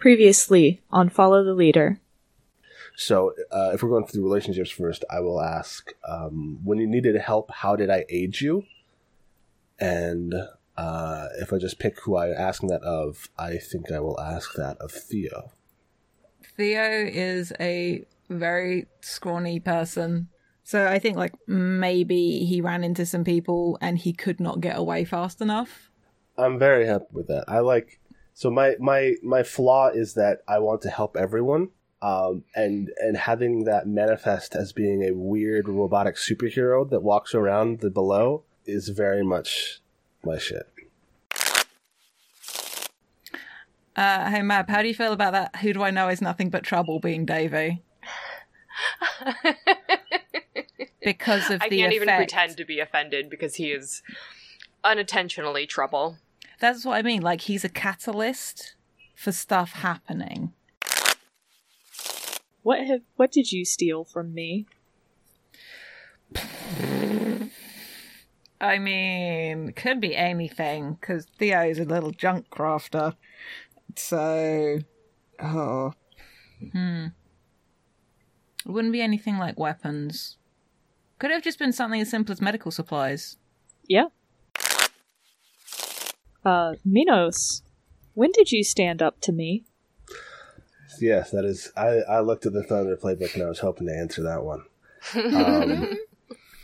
Previously on Follow the Leader. So, uh, if we're going through relationships first, I will ask um, when you needed help, how did I aid you? And uh, if I just pick who I'm asking that of, I think I will ask that of Theo. Theo is a very scrawny person. So I think like maybe he ran into some people and he could not get away fast enough. I'm very happy with that. I like so my my my flaw is that I want to help everyone. Um, and and having that manifest as being a weird robotic superhero that walks around the below is very much my shit. Uh, hey Mab, how do you feel about that? Who do I know is nothing but trouble being Davy? because of I the can't even effect. pretend to be offended because he is unintentionally trouble. That's what I mean. Like he's a catalyst for stuff happening. What have what did you steal from me? I mean, could be anything because Theo is a little junk crafter. So, oh, hmm. It wouldn't be anything like weapons. Could have just been something as simple as medical supplies. Yeah. Uh, Minos, when did you stand up to me? Yes, that is. I, I looked at the Thunder playbook and I was hoping to answer that one. Um,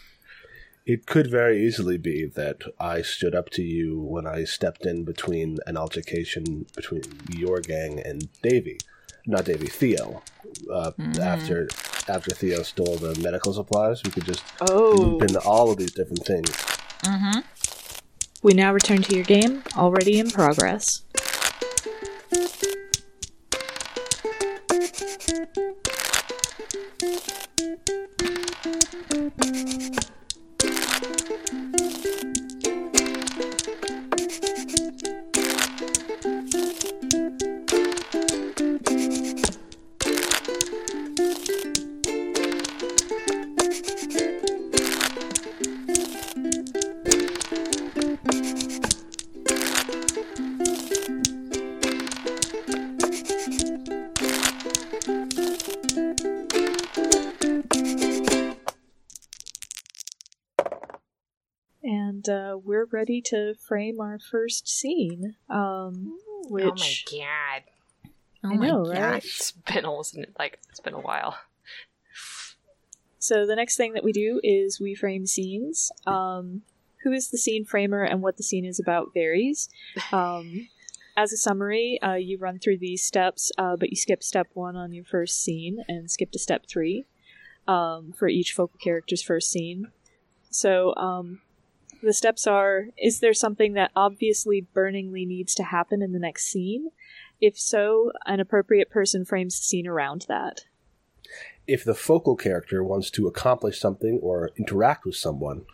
it could very easily be that I stood up to you when I stepped in between an altercation between your gang and Davy, not Davy, Theo. Uh, After after Theo stole the medical supplies, we could just Oh, loop into all of these different things. Mm-hmm. We now return to your game, already in progress. We're ready to frame our first scene. Um, which Oh my god. Oh I my know, gosh. right? It's been almost like it's been a while. So the next thing that we do is we frame scenes. Um, who is the scene framer and what the scene is about varies. Um, as a summary, uh, you run through these steps, uh, but you skip step one on your first scene and skip to step three um, for each focal character's first scene. So um, the steps are: Is there something that obviously burningly needs to happen in the next scene? If so, an appropriate person frames the scene around that. If the focal character wants to accomplish something or interact with someone,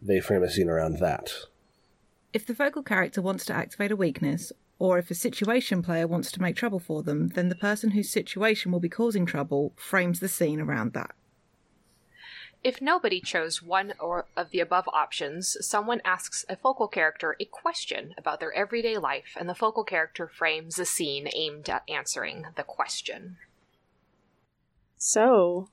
they frame a scene around that. If the focal character wants to activate a weakness, or if a situation player wants to make trouble for them, then the person whose situation will be causing trouble frames the scene around that. If nobody chose one or of the above options, someone asks a focal character a question about their everyday life, and the focal character frames a scene aimed at answering the question. So,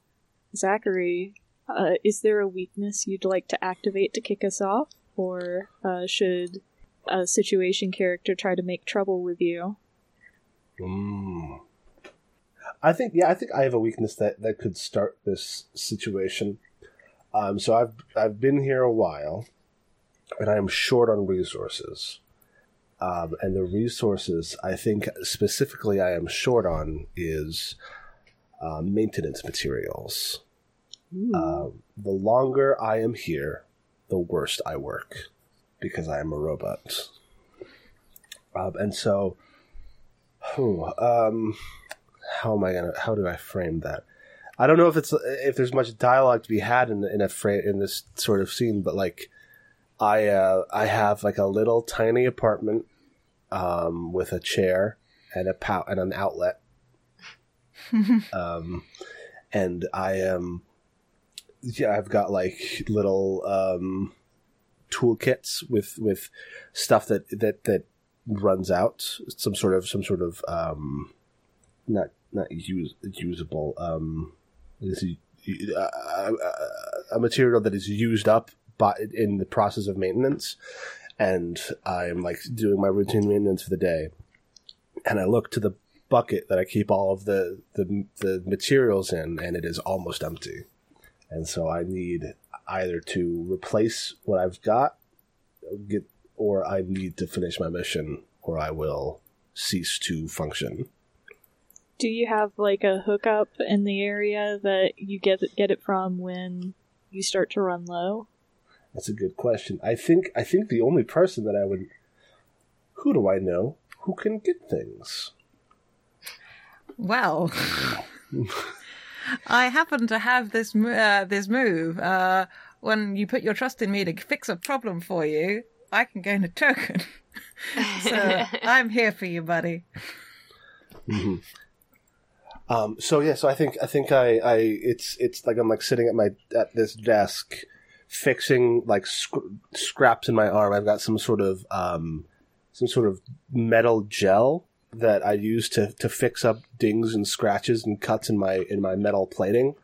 Zachary, uh, is there a weakness you'd like to activate to kick us off? Or uh, should a situation character try to make trouble with you? Mm. I think yeah, I think I have a weakness that, that could start this situation. Um, so I've I've been here a while, and I am short on resources. Um, and the resources I think specifically I am short on is uh, maintenance materials. Um, the longer I am here, the worse I work because I am a robot. Um, and so, um, how am I gonna? How do I frame that? I don't know if it's if there's much dialogue to be had in in a fra- in this sort of scene, but like, I uh, I have like a little tiny apartment, um, with a chair and a pow- and an outlet, um, and I am yeah I've got like little um toolkits with with stuff that that that runs out. Some sort of some sort of um, not not use, usable um, is a, material that is used up by in the process of maintenance, and I'm like doing my routine maintenance for the day, and I look to the bucket that I keep all of the the, the materials in, and it is almost empty, and so I need either to replace what I've got, get, or I need to finish my mission, or I will cease to function. Do you have like a hookup in the area that you get get it from when you start to run low? That's a good question. I think I think the only person that I would who do I know who can get things? Well, I happen to have this uh, this move. Uh, when you put your trust in me to fix a problem for you, I can gain a token. so I'm here for you, buddy. Mm-hmm. Um, so yeah, so I think I think I, I it's it's like I'm like sitting at my at this desk, fixing like sc- scraps in my arm. I've got some sort of um, some sort of metal gel that I use to to fix up dings and scratches and cuts in my in my metal plating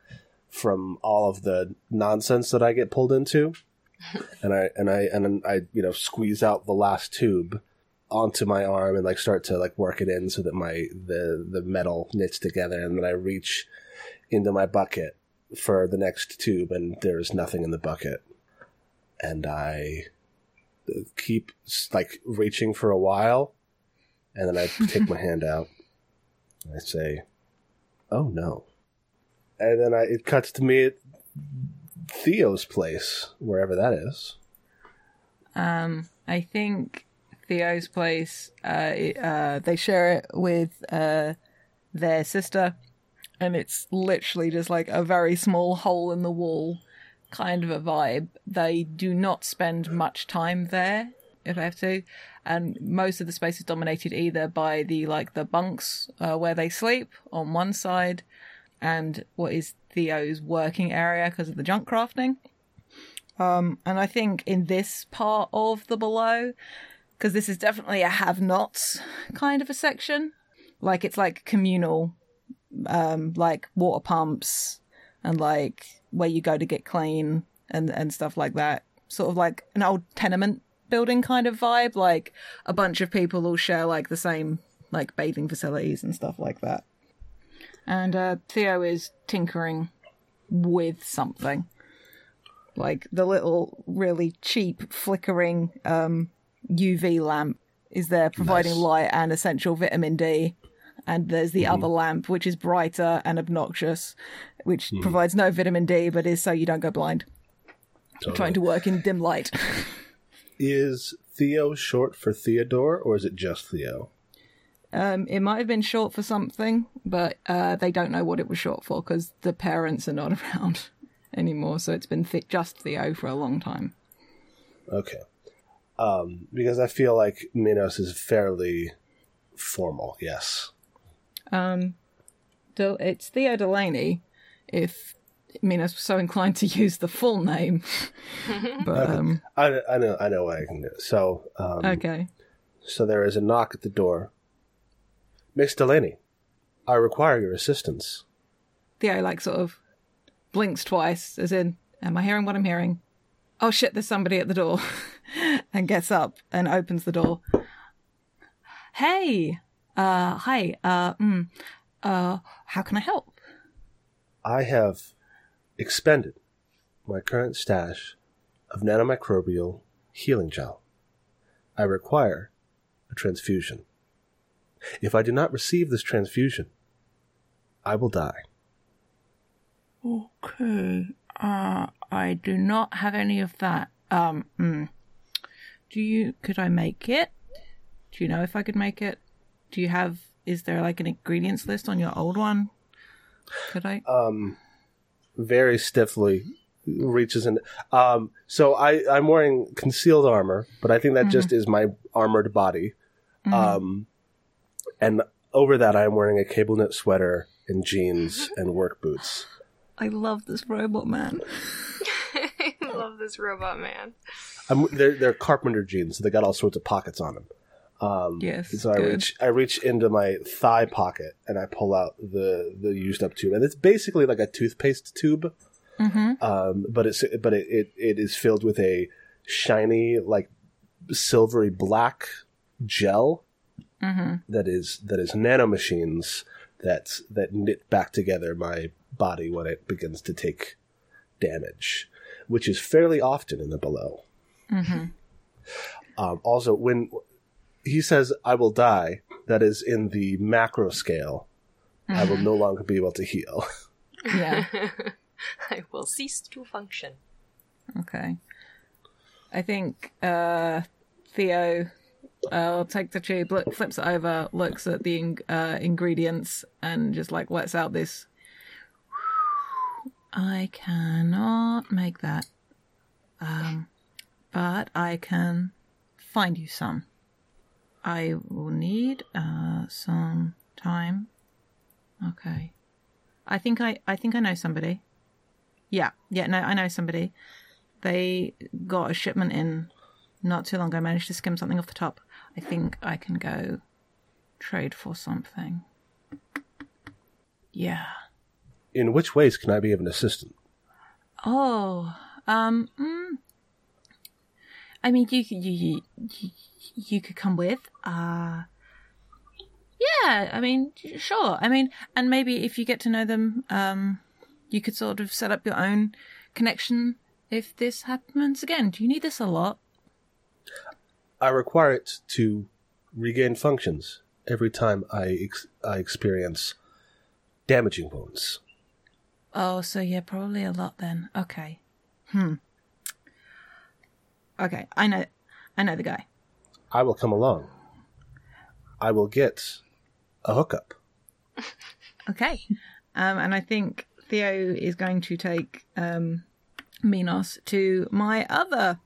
from all of the nonsense that I get pulled into. and I and I and I you know squeeze out the last tube onto my arm and like start to like work it in so that my the the metal knits together and then I reach into my bucket for the next tube and there is nothing in the bucket. And I keep like reaching for a while and then I take my hand out and I say oh no. And then I it cuts to me at Theo's place wherever that is. Um I think Theo's place. Uh, it, uh, they share it with uh, their sister, and it's literally just like a very small hole in the wall kind of a vibe. They do not spend much time there, if I have to, and most of the space is dominated either by the like the bunks uh, where they sleep on one side, and what is Theo's working area because of the junk crafting. Um, and I think in this part of the below, because this is definitely a have nots kind of a section. Like it's like communal, um, like water pumps and like where you go to get clean and, and stuff like that. Sort of like an old tenement building kind of vibe. Like a bunch of people all share like the same like bathing facilities and stuff like that. And uh, Theo is tinkering with something. Like the little really cheap flickering um, UV lamp is there providing nice. light and essential vitamin D. And there's the mm-hmm. other lamp, which is brighter and obnoxious, which mm. provides no vitamin D, but is so you don't go blind. Totally. Trying to work in dim light. is Theo short for Theodore, or is it just Theo? Um, it might have been short for something, but uh, they don't know what it was short for because the parents are not around anymore. So it's been th- just Theo for a long time. Okay um, because I feel like Minos is fairly formal. Yes. Um, it's Theo Delaney. If Minos was so inclined to use the full name, but um, I, I know I know what I can do. So um, okay. So there is a knock at the door. Miss Delaney, I require your assistance. Theo like sort of blinks twice, as in, "Am I hearing what I'm hearing?" Oh shit! There's somebody at the door. and gets up and opens the door. Hey, uh, hi, uh, mm, uh, how can I help? I have expended my current stash of nanomicrobial healing gel. I require a transfusion. If I do not receive this transfusion, I will die. Okay. Uh, I do not have any of that. Um, mm. Do you could I make it? Do you know if I could make it? Do you have is there like an ingredients list on your old one? Could I? Um very stiffly reaches in um so I I'm wearing concealed armor, but I think that mm-hmm. just is my armored body. Mm-hmm. Um and over that I'm wearing a cable knit sweater and jeans and work boots. I love this robot man. I love this robot man. I'm, they're, they're carpenter jeans, so they got all sorts of pockets on them. Um, Yes, So I good. reach I reach into my thigh pocket and I pull out the the used up tube, and it's basically like a toothpaste tube. Mm-hmm. Um, but it's but it, it it is filled with a shiny like silvery black gel Mm-hmm. that is that is nanomachines that that knit back together my body when it begins to take damage, which is fairly often in the below. Mm-hmm. Um, also, when he says "I will die," that is in the macro scale. I will no longer be able to heal. Yeah. I will cease to function. Okay. I think uh, Theo uh, will take the tube, look, flips it over, looks at the ing- uh, ingredients, and just like lets out this. I cannot make that. Um, but I can find you some. I will need uh, some time. Okay. I think I I think I know somebody. Yeah, yeah, no, I know somebody. They got a shipment in not too long ago. I managed to skim something off the top. I think I can go trade for something. Yeah. In which ways can I be of an assistant? Oh, um, mm, I mean, you could- you you you could come with. Uh, yeah, I mean, sure. I mean, and maybe if you get to know them, um, you could sort of set up your own connection if this happens again. Do you need this a lot? I require it to regain functions every time I ex- I experience damaging wounds. Oh, so yeah, probably a lot then. Okay. Hmm. Okay, I know, I know the guy. I will come along. I will get a hookup. Okay. Um, and I think Theo is going to take um, Minos to my other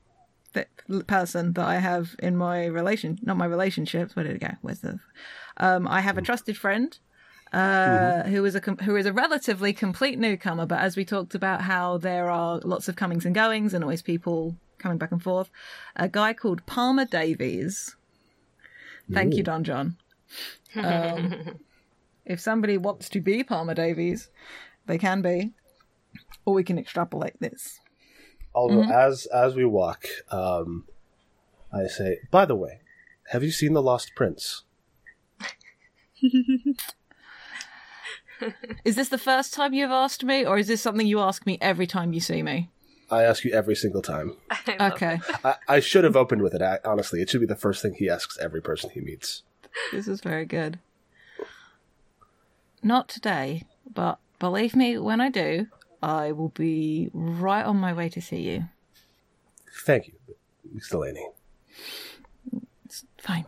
th- person that I have in my relation, not my relationships. Where did it go? Where's the? Um, I have a trusted friend uh, who is a who is a relatively complete newcomer, but as we talked about how there are lots of comings and goings and always people coming back and forth, a guy called Palmer Davies. Thank you, Don John. Um, if somebody wants to be Palmer Davies, they can be, or we can extrapolate this. Although Mm-hmm. as as we walk, um, I say, by the way, have you seen the Lost Prince? Is this the first time you've asked me, or is this something you ask me every time you see me? I ask you every single time. I Okay, I, I should have opened with it. I, honestly, it should be the first thing he asks every person he meets. this is very good. Not today, but believe me, when I do, I will be right on my way to see you. Thank you, Miss Delaney. It's fine.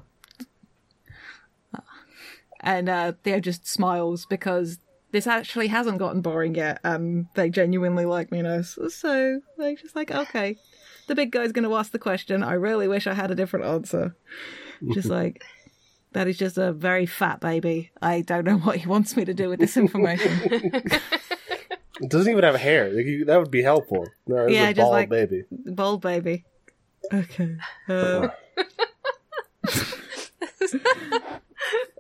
And uh, Theo just smiles because this actually hasn't gotten boring yet. Um, they genuinely like Minos, so they're just like, okay, the big guy's going to ask the question. I really wish I had a different answer. Just like that is just a very fat baby. I don't know what he wants me to do with this information. It doesn't even have hair. That would be helpful. No, it's Yeah, a just bald like- baby. Bold baby. Okay. Uh,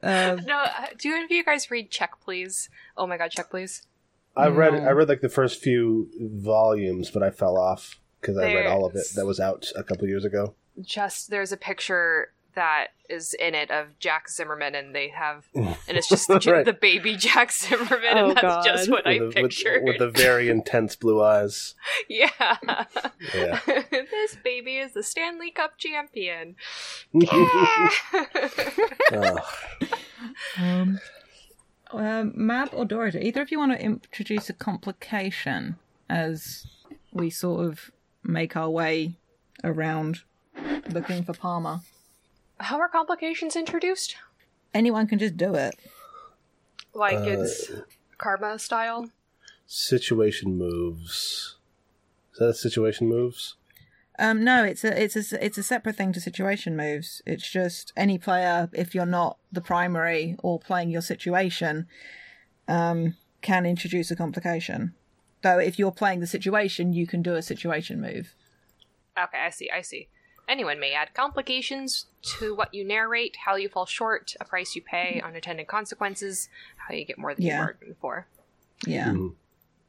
um, No, uh, do any of you guys read Check Please? Oh my god, Check Please. I read No. I read like the first few volumes, but I fell off because I read all of it that was out a couple years ago. Just there's a picture that is in it of Jack Zimmermann, and they have, and it's just the, Right. the baby Jack Zimmermann, Oh, and that's God. just what I with, the, with, pictured. with the very intense blue eyes. yeah. Yeah. this baby is the Stanley Cup champion. Ugh. Um, um, Mab or Dora, do either of you want to introduce a complication as we sort of make our way around looking for Palmer? How are complications introduced? Anyone can just do it. Like Uh, it's karma style. situation moves. Is that situation moves? Um, no, it's a it's a it's a separate thing to situation moves. It's just any player, if you're not the primary or playing your situation, um, can introduce a complication. Though if you're playing the situation, you can do a situation move. Okay, I see. I see. Anyone may add complications to what you narrate, how you fall short, a price you pay, unintended consequences, how you get more than Yeah. you bargained for. Yeah. Mhm.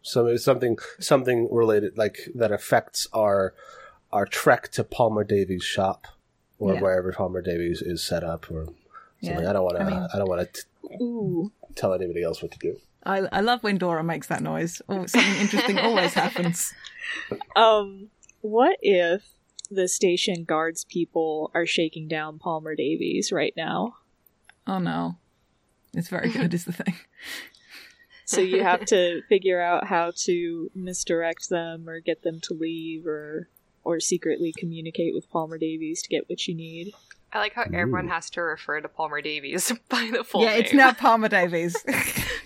So it's something something related like that affects our our trek to Palmer Davies' shop or Yeah. wherever Palmer Davies is set up or something. Yeah. I don't want to. I I, don't want to tell anybody else what to do. I, I love when Dora makes that noise. Oh, something interesting always happens. Um, what if the station guards people are shaking down Palmer Davies right now? Oh no. It's very good, is the thing. So you have to figure out how to misdirect them or get them to leave or or secretly communicate with Palmer Davies to get what you need. I like how everyone has to refer to Palmer Davies by the full yeah, name. it's now Palmer Davies.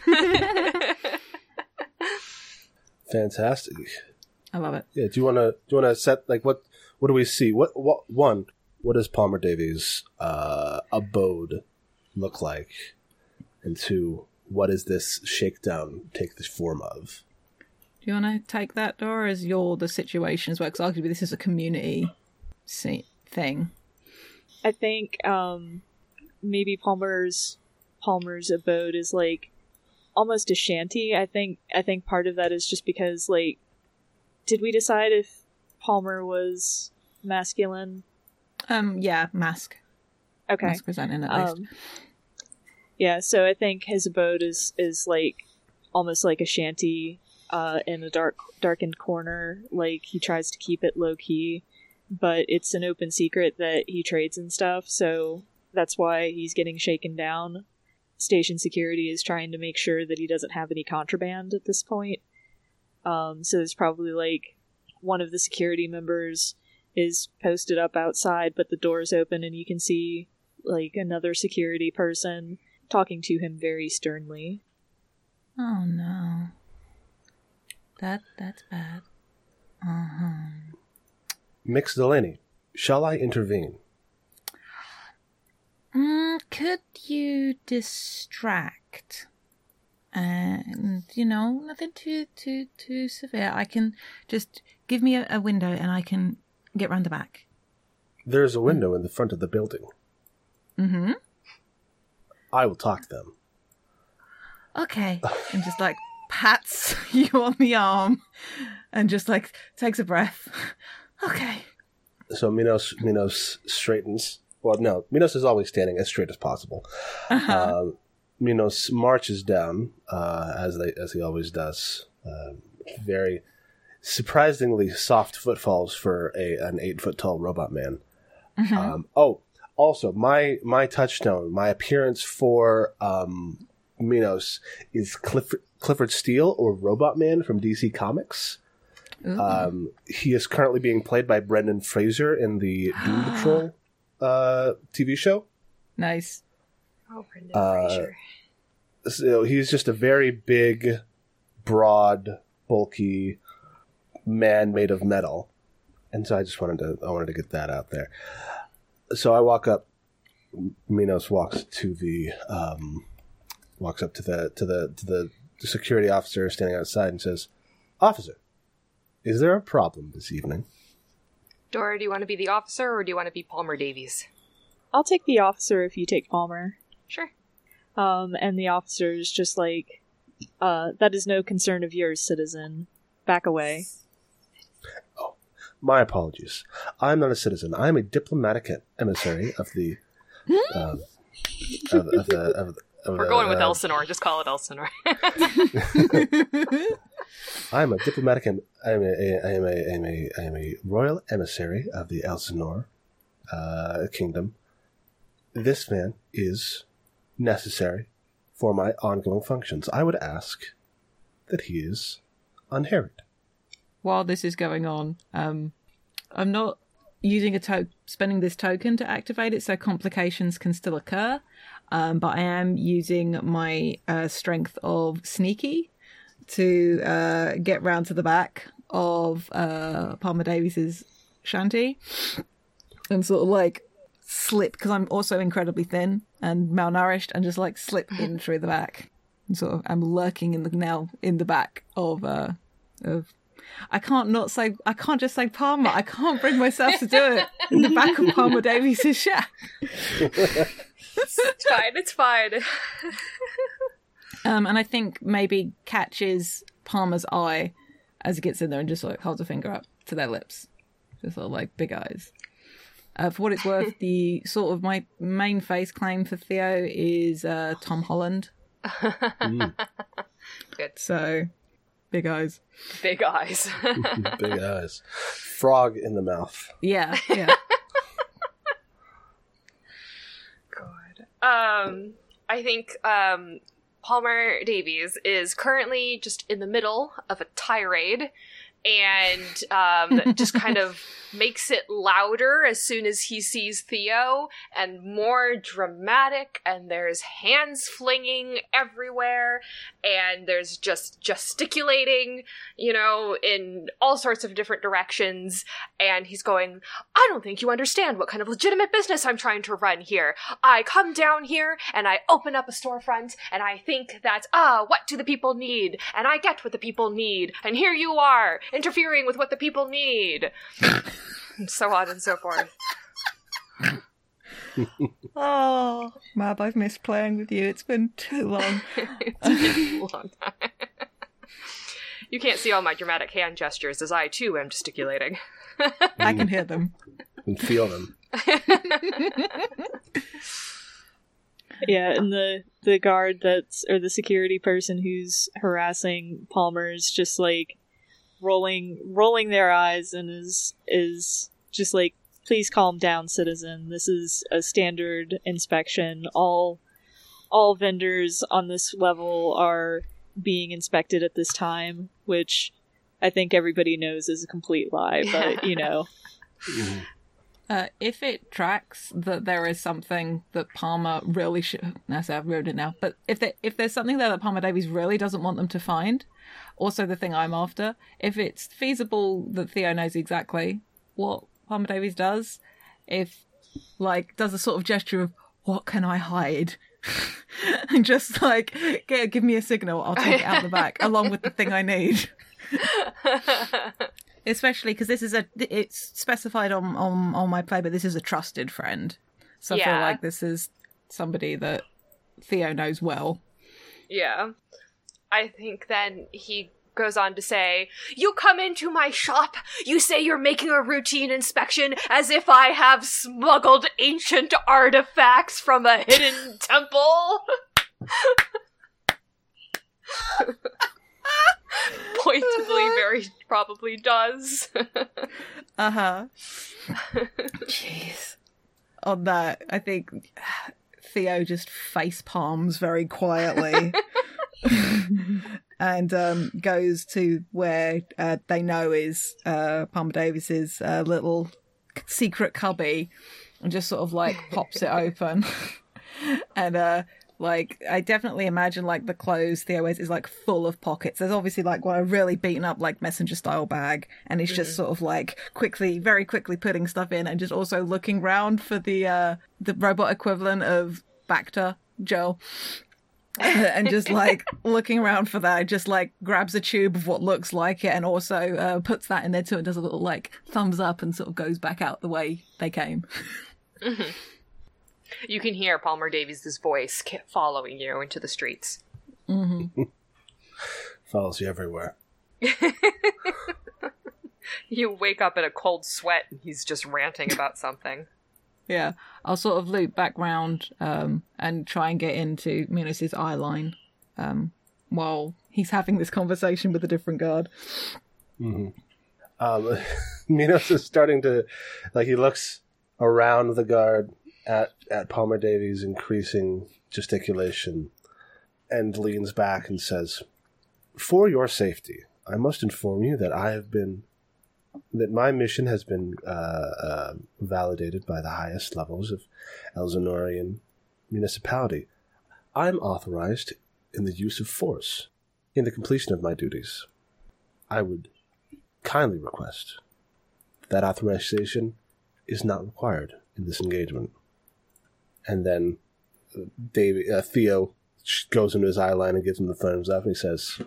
Fantastic. I love it. Yeah. Do you want to? Do you want to set like what? What do we see? What? What? One. What does Palmer Davies' uh, abode look like? And two, what does this shakedown take the form of? Do you want to take that, or is you're the situation as well? Because arguably this is a community thing. I think um maybe Palmer's Palmer's abode is like almost a shanty. I think I think part of that is just because like did we decide if Palmer was masculine? Um, yeah, mask. Okay. Mask presenting at least. Um, yeah, so I think his abode is is like almost like a shanty uh, in a dark darkened corner. Like he tries to keep it low key, but it's an open secret that he trades and stuff. So that's why he's getting shaken down. Station security is trying to make sure that he doesn't have any contraband at this point. Um, so there's probably like one of the security members is posted up outside, but the door is open and you can see like another security person talking to him very sternly. oh no. That that's bad. Uh huh. Mx Delaney, shall I intervene? Mm, could you distract? And you know, nothing too too too severe. I can just give me a, a window, and I can get round the back. There's a window in the front of the building. Mm-hmm. I will talk to them. Okay, I'm just like pats you on the arm, and just like takes a breath. Okay. So Minos Minos straightens. Well, no, Minos is always standing as straight as possible. Uh-huh. Um, Minos marches down uh, as they as he always does. Um, very surprisingly soft footfalls for a an eight foot tall robot man. Mhm. Um, oh, also my my touchstone, my appearance for um, Minos is Clifford, Clifford Steele or Robot Man from DC Comics. Um, he is currently being played by Brendan Fraser in the Doom Patrol uh, TV show. nice. Oh, Brendan Uh, Fraser. So he's just a very big, broad, bulky man made of metal, and so I just wanted to I wanted to get that out there. So I walk up. Minos walks to the um, walks up to the to the to the security officer standing outside and says, "Officer, is there a problem this evening?" Dora, do you want to be the officer or do you want to be Palmer Davies? I'll take the officer if you take Palmer. Sure. Um, and the officer is just like, uh, that is no concern of yours, citizen. Back away. Oh, my apologies. I'm not a citizen. I am a diplomatic emissary of the. Uh, of, of the, of, of We're the, going with uh, Elsinore. Just call it Elsinore. I am a diplomatic. Em- I am a, a, I am a, I am a, I am a royal emissary of the Elsinore uh, kingdom. This man is necessary for my ongoing functions. I would ask that he is unharried. While this is going on, um, I'm not using a to- spending this token to activate it, so complications can still occur. Um, but I am using my uh, strength of sneaky to uh, get round to the back of uh, Palmer Davies's shanty and sort of like slip because I'm also incredibly thin and malnourished, and just like slip in through the back. And sort of, I'm lurking in the now in the back of uh, of I can't not say. I can't just say Palmer. I can't bring myself to do it in the back of Palmer Davies' shack. It's fine. It's fine. Um, and I think maybe catches Palmer's eye as he gets in there and just like holds a finger up to their lips, just sort of like big eyes. Uh, for what it's worth, the sort of my main face claim for Theo is uh, Tom Holland. Mm, Good. So, big eyes. Big eyes. big eyes. Frog in the mouth. Yeah, yeah. God. Um, I think um, Palmer Davies is currently just in the middle of a tirade and um, just kind of makes it louder as soon as he sees Theo and more dramatic and there's hands flinging everywhere and there's just gesticulating you know in all sorts of different directions. And he's going I don't think you understand what kind of legitimate business I'm trying to run here. I come down here and I open up a storefront and I think that ah what do the people need? And I get what the people need. And here you are interfering with what the people need so on and so forth Oh, Mab, I've missed playing with you. It's been too long. it's been a long time. you can't see all my dramatic hand gestures as I too am gesticulating. I can hear them. And feel them. Yeah, and the the guard that's or the security person who's harassing Palmer's just like rolling rolling their eyes and is is just like please calm down citizen. This is a standard inspection. All all vendors on this level are being inspected at this time which i think everybody knows is a complete lie but you know. Uh, if it tracks that there is something that Palmer really should, no, so I've ruined it now. But if there, if there's something there that Palmer Davies really doesn't want them to find, also the thing I'm after, if it's feasible that Theo knows exactly what Palmer Davies does, if like does a sort of gesture of what can I hide, and just like give me a signal, I'll take it out the back along with the thing I need. especially because this is a it's specified on on on my play but this is a trusted friend so i feel like this is somebody that theo knows well yeah. I think then he goes on to say, You come into my shop, you say you're making a routine inspection as if I have smuggled ancient artifacts from a hidden temple. Pointedly, very probably does. uh-huh. Jeez. On that i think theo just face palms very quietly. And um, goes to where uh, they know is uh, Palmer Davies's uh, little secret cubby, and just sort of like pops it open, and uh, like I definitely imagine like the clothes Theo wears is like full of pockets. There's obviously like what a really beaten up like messenger style bag, and he's just sort of like quickly, very quickly putting stuff in, and just also looking round for the uh, the robot equivalent of Bacta gel. and just like looking around for that, just like grabs a tube of what looks like it, and also uh, puts that in there too, and does a little like thumbs up, and sort of goes back out the way they came. You can hear Palmer Davies' voice following you into the streets. Follows you everywhere. You wake up in a cold sweat and he's just ranting about something. Yeah, I'll sort of loop back round um, and try and get into Minos's eye line um, while he's having this conversation with a different guard. Um, Minos is starting to, like, he looks around the guard at, at Palmer Davies' increasing gesticulation and leans back and says, For your safety, I must inform you that I have been, that my mission has been uh, uh, validated by the highest levels of Elsinorian municipality. I'm authorized in the use of force in the completion of my duties. I would kindly request that authorization is not required in this engagement. And then uh, David, uh, Theo goes into his eye line and gives him the thumbs up. And he says,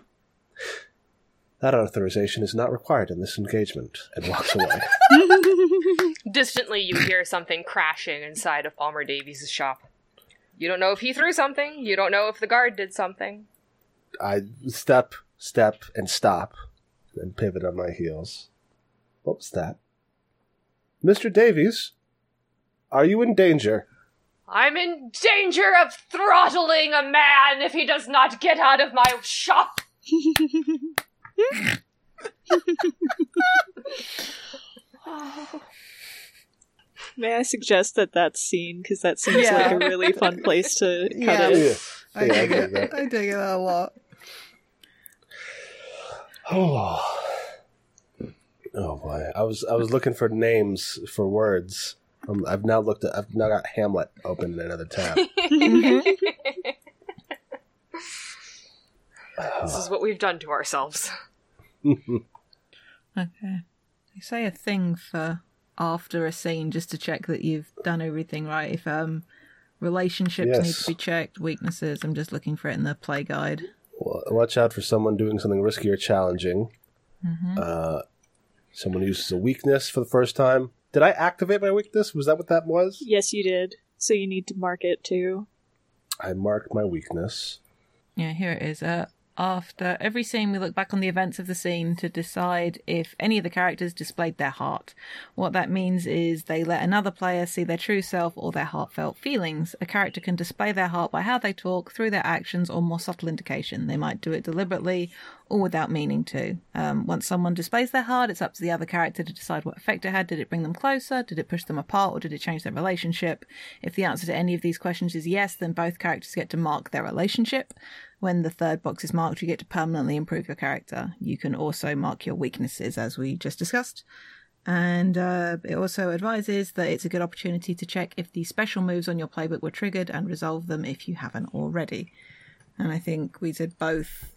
That authorization is not required in this engagement, and walks away. Distantly, you hear something crashing inside of Palmer Davies' shop. You don't know if he threw something. You don't know if the guard did something. I step, step, and stop, and pivot on my heels. What was that? Mr. Davies, are you in danger? I'm in danger of throttling a man if he does not get out of my shop. May I suggest that that's scene because that seems Yeah. like a really fun place to cut Yeah. it. I Yeah, I dig dig it. that. I dig it a lot. Oh. Oh boy, I was I was looking for names for words. Um, I've now looked at I've now got Hamlet open in another tab. This is what we've done to ourselves. Okay. They say a thing for after a scene just to check that you've done everything right. If um relationships need to be checked, weaknesses, I'm just looking for it in the play guide. Wa- Watch out for someone doing something risky or challenging. Mm-hmm. Uh, someone uses a weakness for the first time. Did I activate my weakness? Was that what that was? Yes, you did. So you need to mark it too. I marked my weakness. Yeah, here it is. Uh, after every scene, we look back on the events of the scene to decide if any of the characters displayed their heart. What that means is they let another player see their true self or their heartfelt feelings. A character can display their heart by how they talk, through their actions, or more subtle indication. They might do it deliberately or without meaning to. Um, once someone displays their heart, it's up to the other character to decide what effect it had. Did it bring them closer? Did it push them apart? Or did it change their relationship? If the answer to any of these questions is yes, then both characters get to mark their relationship. When the third box is marked, you get to permanently improve your character. You can also mark your weaknesses, as we just discussed. And uh, it also advises that it's a good opportunity to check if the special moves on your playbook were triggered and resolve them if you haven't already. And I think we did both,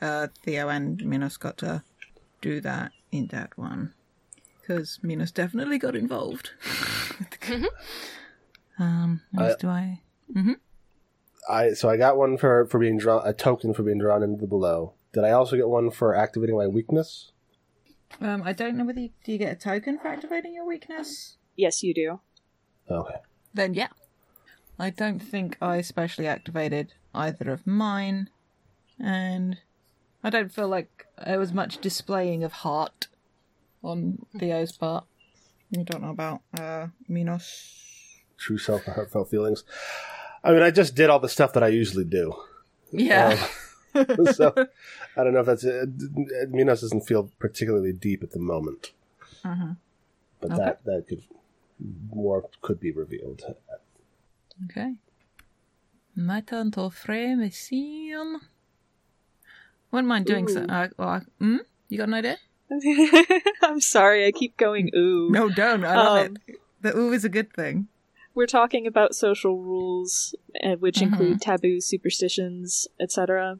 uh, Theo and Minos got to do that in that one. Because Minos definitely got involved. um, what else I- do I? I so I got one for for being drawn a token for being drawn into the below. Did I also get one for activating my weakness? Um, I don't know whether you, do you get a token for activating your weakness. Yes, you do. Okay. Then yeah, I don't think I specially activated either of mine, and I don't feel like there was much displaying of heart on Theo's part. I don't know about uh, Minos. True self or heartfelt feelings. I mean, I just did all the stuff that I usually do. Yeah, Um, so I don't know if that's uh, Minos doesn't feel particularly deep at the moment, Mhm. but Okay. that that could more could be revealed. okay. My turn to frame a scene. Wouldn't mind doing so. Ooh. Uh, well, I- hmm? You got an idea? I'm sorry, I keep going ooh. No, don't. I love Um, it. The ooh is a good thing. We're talking about social rules, uh, which Mhm. include taboos, superstitions, etc.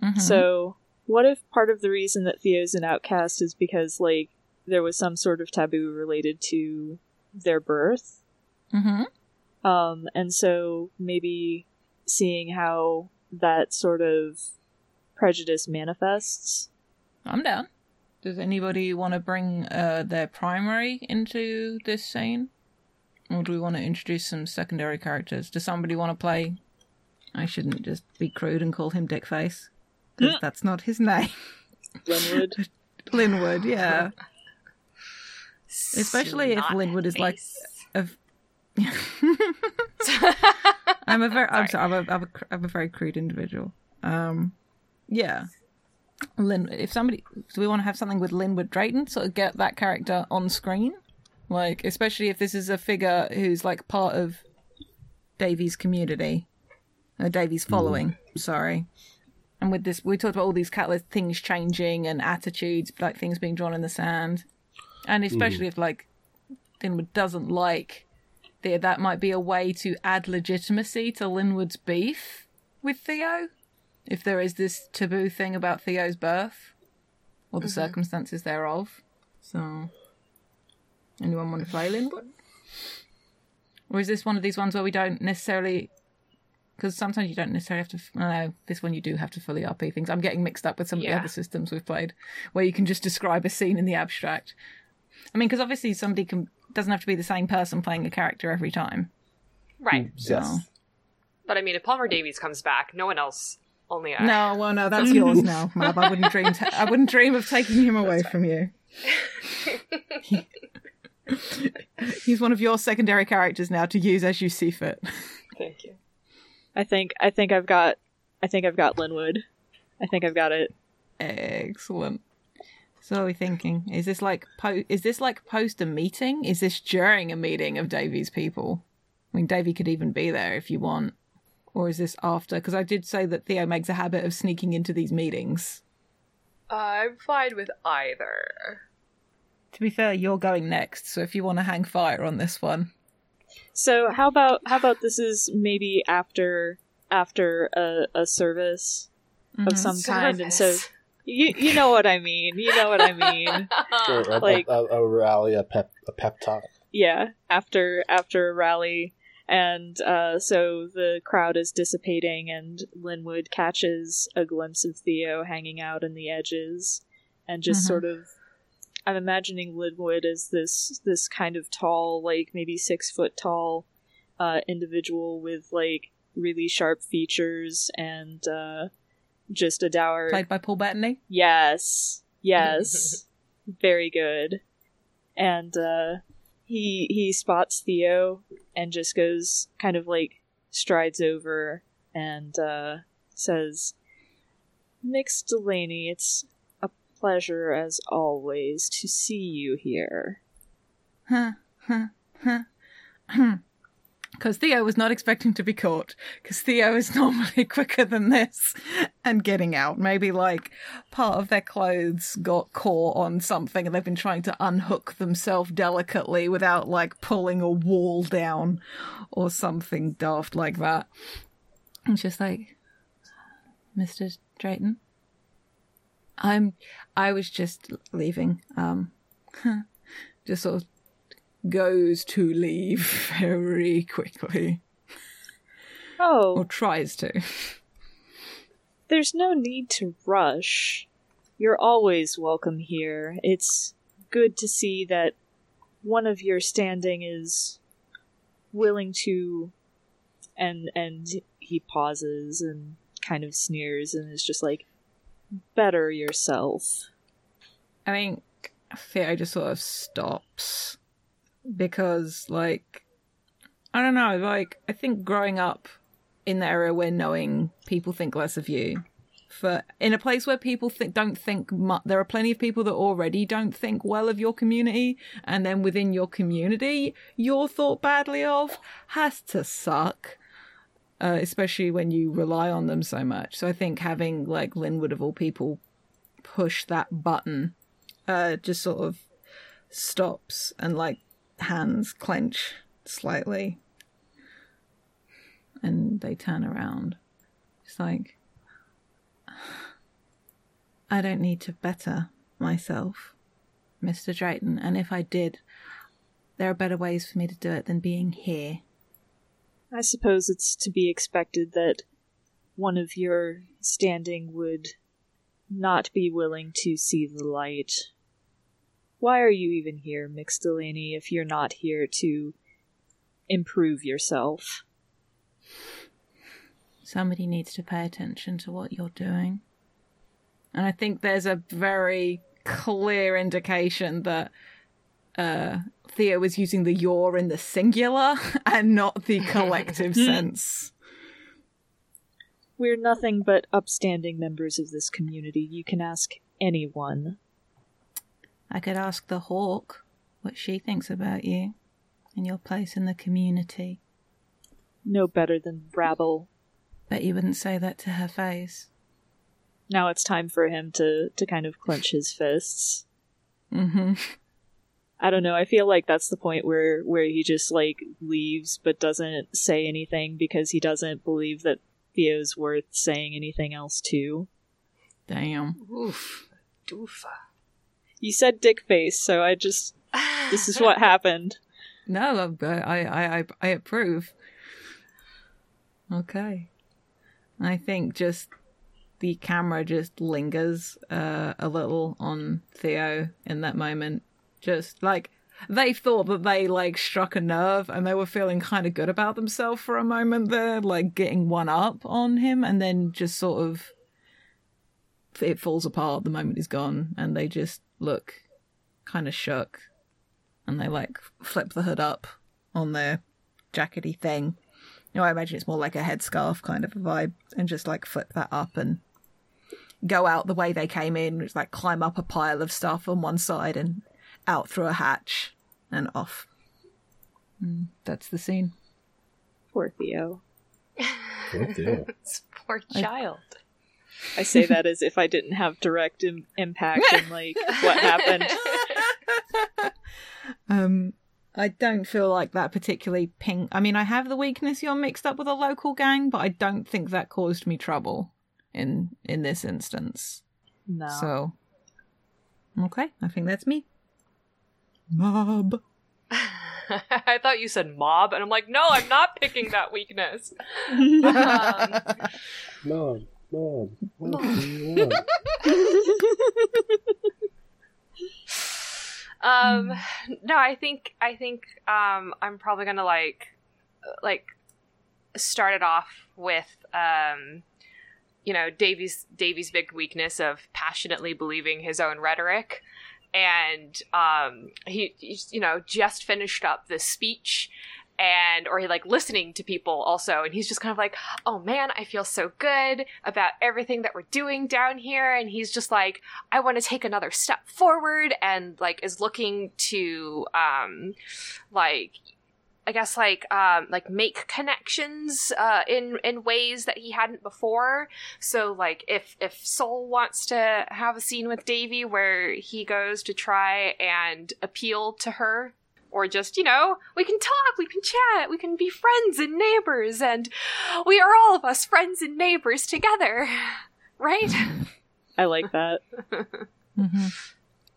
Mhm. So, what if part of the reason that Theo's an outcast is because, like, there was some sort of taboo related to their birth? Mhm. Um, and so maybe seeing how that sort of prejudice manifests. I'm down. Does anybody want to bring uh, their primary into this scene? Or do we want to introduce some secondary characters? Does somebody want to play? I shouldn't just be crude and call him Dickface. Because that's not his name. Linwood. Linwood, yeah. Especially if Linwood is like face. a. I'm a very. I'm Sorry. sorry. I'm a, I'm a, cr- I'm a very crude individual. Um, yeah. Lin. If somebody, do we want to have something with Linwood Drayton? Sort of get that character on screen, like especially if this is a figure who's like part of Davy's community, uh, Davy's mm. following. Sorry. And with this, we talked about all these catalyst things changing and attitudes, like things being drawn in the sand, and especially mm. if like Linwood doesn't like Theo, that might be a way to add legitimacy to Linwood's beef with Theo. If there is this taboo thing about Theo's birth or the mm-hmm. circumstances thereof. So, anyone want to play Linwood? Or is this one of these ones where we don't necessarily because sometimes you don't necessarily have to. f- No, this one you do have to fully RP things. I'm getting mixed up with some of the other systems we've played, where you can just describe a scene in the abstract. I mean, because obviously somebody can doesn't have to be the same person playing a character every time. Right. Mm, yes. But I mean, if Palmer Davies comes back, no one else, only I. No, well, no, that's yours now, Mab. I wouldn't dream. ta- I wouldn't dream of taking him away from you. He's one of your secondary characters now to use as you see fit. Thank you. I think I think I've got I think I've got Linwood. I think I've got it. Excellent. So what are we thinking? Is this like po- is this like post a meeting? Is this during a meeting of Davy's people? I mean, Davy could even be there if you want. Or is this after? Because I did say that Theo makes a habit of sneaking into these meetings. I'm fine with either. To be fair, you're going next, so if you want to hang fire on this one. So how about how about this is maybe after after a, a service of some kind, and so you you know what I mean. You know what I mean. Or a, Like- a, a, a rally, a pep, a pep talk. yeah, after after a rally, and uh, so the crowd is dissipating, and Linwood catches a glimpse of Theo hanging out in the edges, and just Mhm. sort of. I'm imagining Linwood as this this kind of tall, like maybe six foot tall, uh, individual with like really sharp features and uh, just a dour. Played by Paul Bettany. Yes. Yes. Very good. And uh he he spots Theo and just goes kind of like strides over and uh says Mx Delaney, it's pleasure as always to see you here. Huh, huh, huh. Because Theo was not expecting to be caught. Because Theo is normally quicker than this and getting out. Maybe like part of their clothes got caught on something and they've been trying to unhook themselves delicately without like pulling a wall down or something daft like that. And just like, Mr. Drayton, I'm, I was just leaving. Um, just sort of goes to leave very quickly, Oh, or tries to. There's no need to rush. You're always welcome here. It's good to see that one of your standing is willing to and and he pauses and kind of sneers and is just like better yourself. I think Theo just sort of stops because, like, I don't know, like, I think growing up in the area where knowing people think less of you, for in a place where people think don't think there are plenty of people that already don't think well of your community, and then within your community you're thought badly of, has to suck. Uh, especially when you rely on them so much. So I think having like Linwood of all people push that button uh, just sort of stops and like hands clench slightly and they turn around. It's like, I don't need to better myself, Mr. Drayton, and if I did, there are better ways for me to do it than being here. I suppose it's to be expected that one of your standing would not be willing to see the light. Why are you even here, Mx Delaney, if you're not here to improve yourself? Somebody needs to pay attention to what you're doing. And I think there's a very clear indication that uh, Theo was using the you're in the singular and not the collective sense. We're nothing but upstanding members of this community. You can ask anyone. I could ask the hawk what she thinks about you and your place in the community. No better than rabble. Bet you wouldn't say that to her face. Now it's time for him to, to kind of clench his fists. Mm-hmm. I don't know. I feel like that's the point where where he just like leaves but doesn't say anything because he doesn't believe that Theo's worth saying anything else to. Damn. Oof. Doofa. You said dick face, so I just this is what happened. No, I, I, I, I approve. Okay. I think just the camera just lingers uh, a little on Theo in that moment. Just like they thought that they like struck a nerve and they were feeling kind of good about themselves for a moment there, like getting one up on him, and then just sort of it falls apart the moment he's gone, and they just look kind of shook, and they like flip the hood up on their jackety thing. You know, I imagine it's more like a headscarf kind of a vibe, and just like flip that up and go out the way they came in, which like climb up a pile of stuff on one side and out through a hatch and off. Mm, that's the scene. Poor Theo. Poor Theo. Poor child. I say that as if I didn't have direct Im- impact in like what happened. um, I don't feel like that particularly ping. I mean, I have the weakness you're mixed up with a local gang, but I don't think that caused me trouble in in this instance. No. So, okay, I think that's me. Mob. I thought you said mob, and I'm like, no, I'm not picking that weakness. Um, Mom, mom, what do you want? um, no, I think I think um, I'm probably gonna like like start it off with um, you know Davy's Davy's big weakness of passionately believing his own rhetoric, and um, he you know just finished up this speech and or he like listening to people also and he's just kind of like oh man i feel so good about everything that we're doing down here and he's just like i want to take another step forward and like is looking to um like I guess like um like make connections uh in in ways that he hadn't before. So like if if Soul wants to have a scene with Davy where he goes to try and appeal to her or just, you know, we can talk, we can chat, we can be friends and neighbors and we are all of us friends and neighbors together. Right? I like that. Mm-hmm.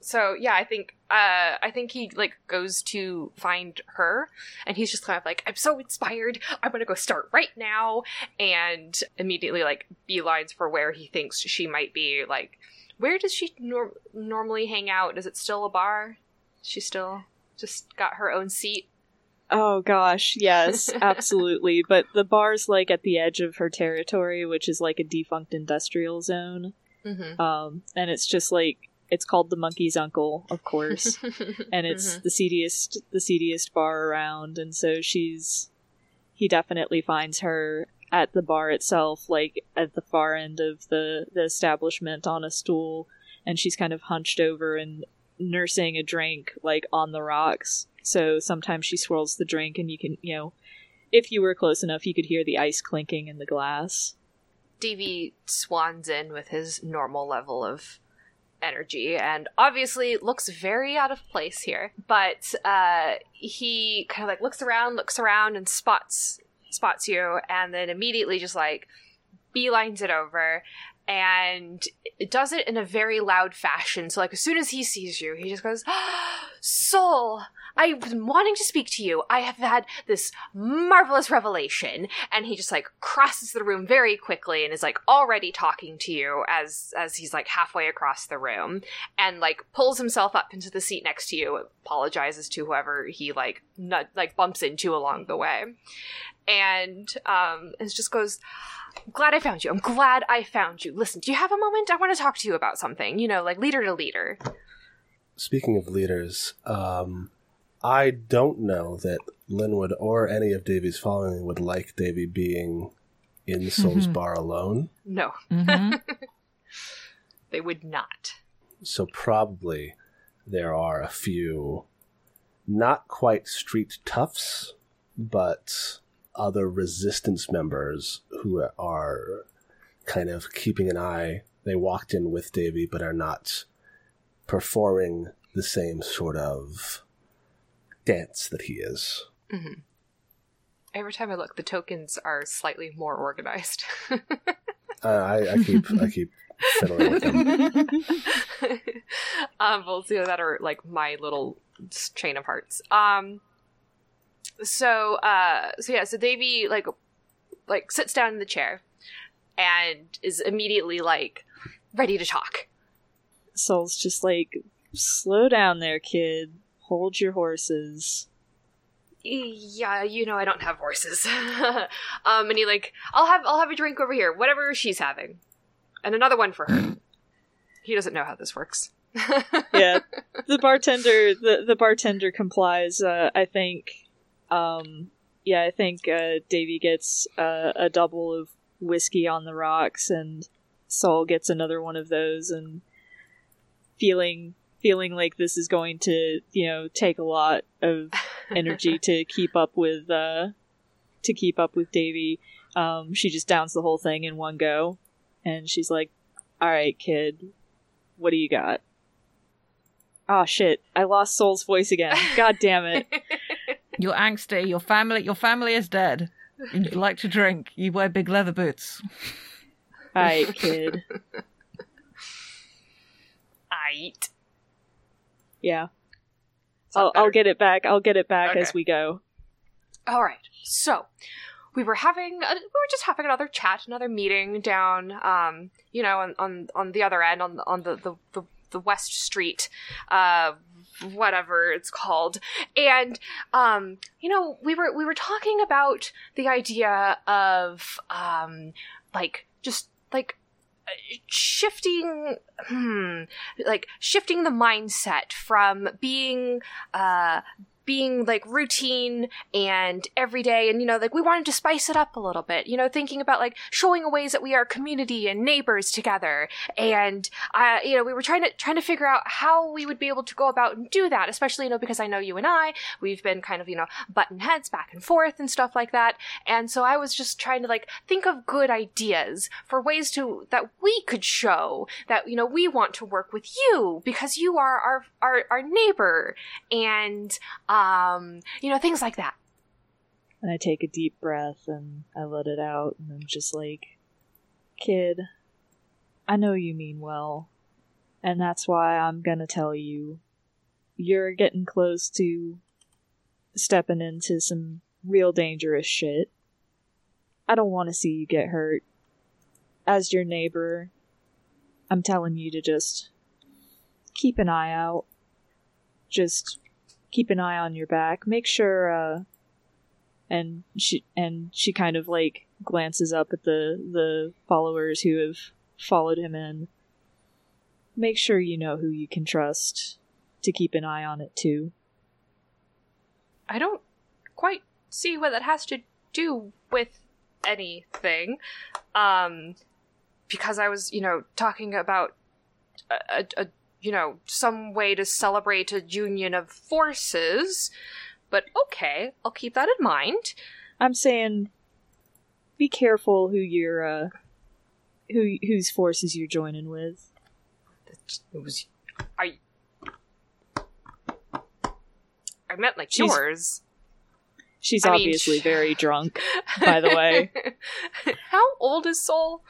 so yeah i think uh i think he like goes to find her and he's just kind of like i'm so inspired. I'm gonna go start right now. And immediately like beelines for where he thinks she might be. Like where does she nor- normally hang out? Is it still a bar? She still just got her own seat? Oh gosh, yes, absolutely. But the bar's like at the edge of her territory, which is like a defunct industrial zone. mm-hmm. Um, and it's just like it's called the Monkey's Uncle, of course, and it's mm-hmm. the seediest, the seediest bar around. And so she's, he definitely finds her at the bar itself, like at the far end of the the establishment on a stool, and she's kind of hunched over and nursing a drink like on the rocks. So sometimes she swirls the drink, and you can, you know, if you were close enough, you could hear the ice clinking in the glass. Davy swans in with his normal level of energy and obviously looks very out of place here. But uh, he kind of like looks around, looks around, and spots spots you, and then immediately just like beelines it over. And it does it in a very loud fashion. So, like, as soon as he sees you, he just goes, Soul, I've been wanting to speak to you. I have had this marvelous revelation. And he just like crosses the room very quickly and is like already talking to you as as he's like halfway across the room and like pulls himself up into the seat next to you, apologizes to whoever he like nut like bumps into along the way. And um it just goes I'm glad I found you. I'm glad I found you. Listen, do you have a moment? I want to talk to you about something. You know, like leader to leader. Speaking of leaders, um, I don't know that Linwood or any of Davy's following would like Davy being in Soul's bar alone. No, Mm-hmm. they would not. So probably there are a few not quite street toughs, but other resistance members who are kind of keeping an eye. They walked in with Davy, but are not performing the same sort of dance that he is. Every time I look, the tokens are slightly more organized. Uh, I, I keep I keep fiddling with them. um, we'll see that are like my little chain of hearts. Um, so, uh, so yeah, so Davy like like sits down in the chair and is immediately like ready to talk. Soul's just like, slow down there, kid. Hold your horses. Yeah, you know I don't have horses. um, and he like, I'll have I'll have a drink over here, whatever she's having, and another one for her. he doesn't know how this works. yeah, the bartender the the bartender complies. Uh, I think. Um, yeah, I think uh, Davy gets uh, a double of whiskey on the rocks, and Saul gets another one of those, and feeling feeling like this is going to you know take a lot of energy to keep up with uh, to keep up with Davy. Um, she just downs the whole thing in one go, and she's like, "All right, kid, what do you got?" Oh shit! I lost Soul's voice again. God damn it! You're angsty. Your family, your family is dead. And you like to drink. You wear big leather boots. All right, kid. Aight. Yeah, I'll, I'll get it back. I'll get it back Okay. as we go. All right. So we were having a, we were just having another chat, another meeting down, um, you know, on on, on the other end, on the on the the, the, the West Street, uh, whatever it's called, and um, you know, we were we were talking about the idea of um, like just like uh, shifting hmm, like shifting the mindset from being uh being like routine and everyday and you know like we wanted to spice it up a little bit you know thinking about like showing ways that we are community and neighbors together. And uh you know we were trying to trying to figure out how we would be able to go about and do that especially you know because i know you and i we've been kind of you know button heads back and forth and stuff like that. And so i was just trying to like think of good ideas for ways to that we could show that you know we want to work with you because you are our our, our neighbor. And um you know things like that And I take a deep breath and I let it out, and I'm just like, kid, I know you mean well, and that's why I'm gonna tell you, you're getting close to stepping into some real dangerous shit. I don't want to see you get hurt. As your neighbor, I'm telling you to just keep an eye out. Just keep an eye on your back. Make sure, uh, and she and she kind of like glances up at the the followers who have followed him in. Make sure you know who you can trust to keep an eye on it too. i don't quite see what that has to do with anything um because i was you know talking about a, a, a you know some way to celebrate a union of forces but okay i'll keep that in mind I'm saying, be careful who you're uh, who whose forces you're joining with. it was i i meant like She's- yours She's I mean, obviously sh- very drunk, by the way. how old is soul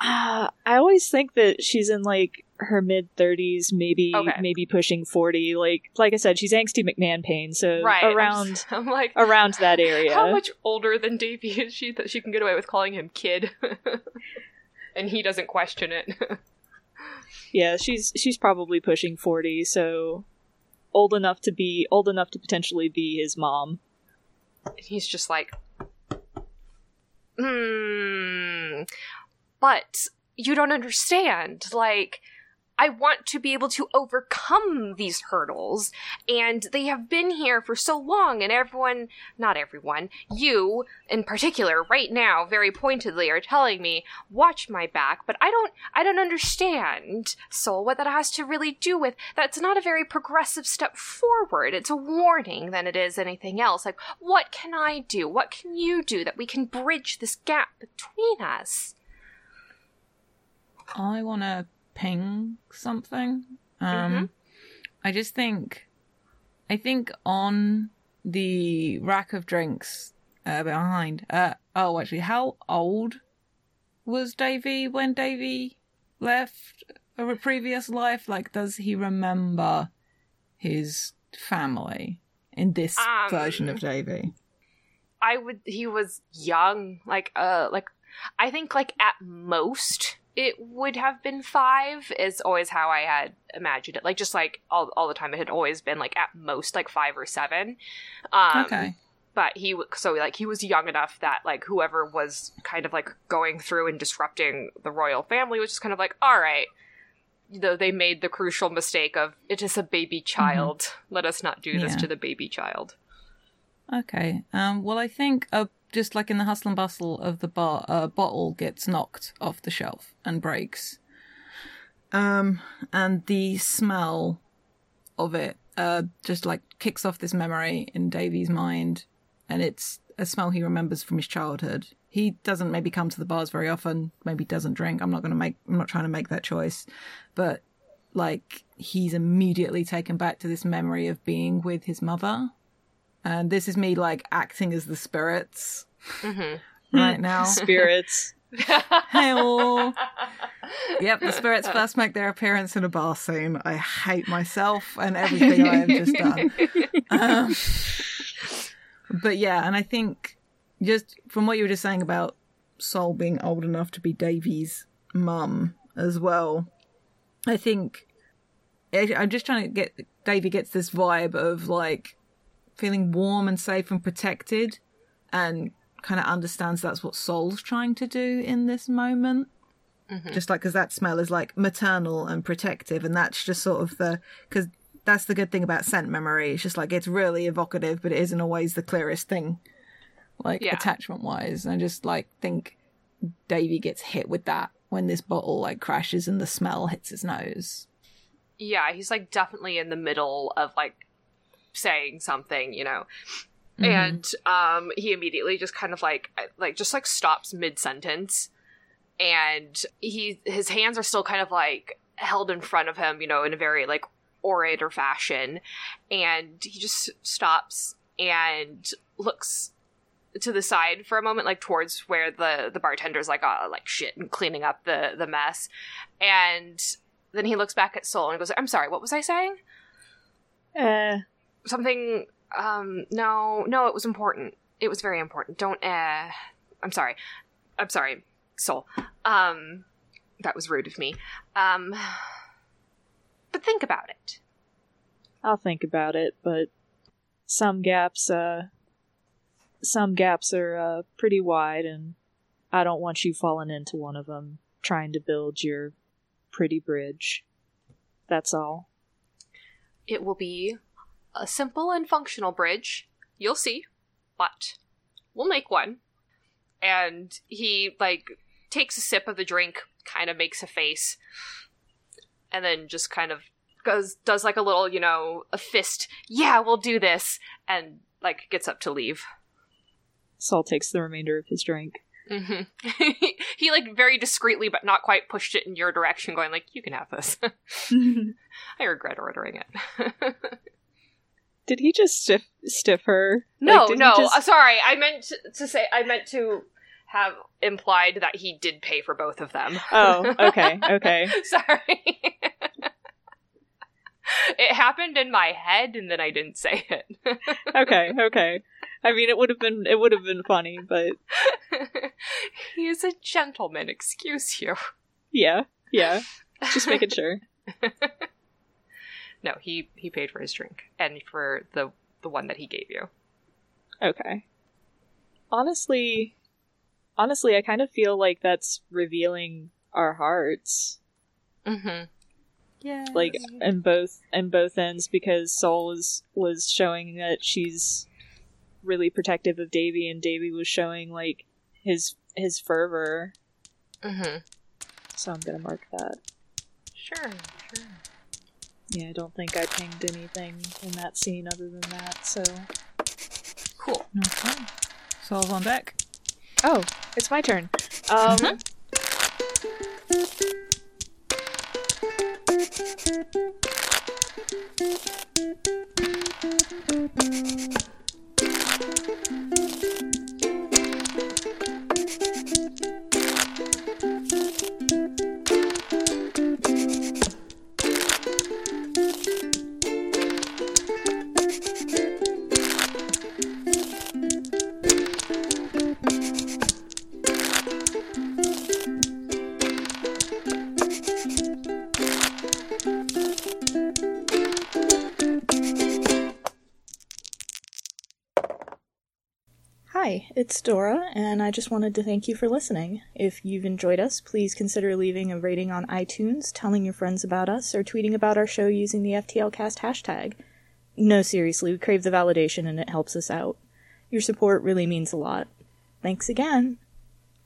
Uh, I always think that she's in like her mid thirties, maybe Okay. maybe pushing forty. Like like I said, she's angsty McMahon pain, so right I'm around just- i'm like around that area. How much older than Davy is she that she can get away with calling him kid? and he doesn't question it. Yeah, she's she's probably pushing forty, so old enough to be old enough to potentially be his mom. and he's just like, hmm. But you don't understand. Like, I want to be able to overcome these hurdles, and they have been here for so long, and everyone, not everyone, you in particular, right now, very pointedly, are telling me, watch my back, but I don't, I don't understand, Soul, what that has to really do with, that's not a very progressive step forward. It's a warning than it is anything else. Like, what can I do? What can you do that we can bridge this gap between us? I want to ping something. Um, Mhm. I just think, I think on the rack of drinks uh, behind. Uh, oh, actually, how old was Davy when Davy left a previous life? Like, does he remember his family in this Um, version of Davy? I would. He was young, like uh, like I think like at most it would have been five. Is always how I had imagined it. Like just like all all the time, it had always been like at most like five or seven. Um, okay. but he so like he was young enough that like whoever was kind of like going through and disrupting the royal family was just kind of like all right though they made the crucial mistake of it is a baby child let us not do this Yeah. to the baby child Okay. Um, well, I think uh, just like in the hustle and bustle of the bar, a bottle gets knocked off the shelf and breaks. Um, and the smell of it uh, just like kicks off this memory in Davy's mind, and it's a smell he remembers from his childhood. He doesn't maybe come to the bars very often, maybe doesn't drink. I'm not going to make, I'm not trying to make that choice, but like he's immediately taken back to this memory of being with his mother and this is me like acting as the spirits right now. Spirits. hey Yep, the spirits first make their appearance in a bar scene. I hate myself and everything I have just done. Um, but yeah, and I think just from what you were just saying about Sol being old enough to be Davy's mum as well, I think I'm just trying to get Davy gets this vibe of like feeling warm and safe and protected and kind of understands that's what Sol's trying to do in this moment. Mm-hmm. Just like, because that smell is like maternal and protective, and that's just sort of the, because that's the good thing about scent memory. It's just like, it's really evocative, but it isn't always the clearest thing, like Yeah. attachment wise. And I just like think Davy gets hit with that when this bottle like crashes and the smell hits his nose. yeah he's like definitely in the middle of like saying something you know? Mm-hmm. and um he immediately just kind of like like just like stops mid sentence and he his hands are still kind of like held in front of him you know in a very like orator fashion. And he just stops and looks to the side for a moment like towards where the the bartender's like uh like shit and cleaning up the the mess. And then he looks back at soul and goes i'm sorry what was i saying? Uh, something um no no it was important. It was very important. Don't uh i'm sorry. I'm sorry soul. Um that was rude of me. Um but think about it. I'll think about it, but some gaps, uh, some gaps are uh, pretty wide, and I don't want you falling into one of them trying to build your pretty bridge. That's all. it will be a simple and functional bridge. You'll see but we'll make one. And he like takes a sip of the drink kind of makes a face and then just kind of goes does like a little you know a fist yeah we'll do this and like gets up to leave. Saul takes the remainder of his drink. hmm he like very discreetly but not quite pushed it in your direction going like you can have this. I regret ordering it Did he just stiff stiff her? No, Like, no. just- uh, sorry, I meant to, to say. I meant to have implied that he did pay for both of them. Oh, okay, okay. sorry. it happened in my head, and then I didn't say it. okay, okay. I mean, it would have been it would have been funny, but he is a gentleman. Excuse you. yeah, yeah. Just making sure. No, he he paid for his drink and for the the one that he gave you. Okay. Honestly, honestly, I kind of feel like that's revealing our hearts, Mm-hmm. Yeah. like in both in both ends, because Soul was was showing that she's really protective of Davy, and Davy was showing like his his fervor. Mm-hmm. So I'm gonna mark that. Sure. Sure. Yeah, I don't think I pinged anything in that scene other than that, so. Cool. Okay. Saul's on deck. Oh, it's my turn. Um. Mm-hmm. It's Dora, and I just wanted to thank you for listening. If you've enjoyed us, please consider leaving a rating on iTunes, telling your friends about us, or tweeting about our show using the FTLcast hashtag. No, seriously, we crave the validation and it helps us out. Your support really means a lot. Thanks again.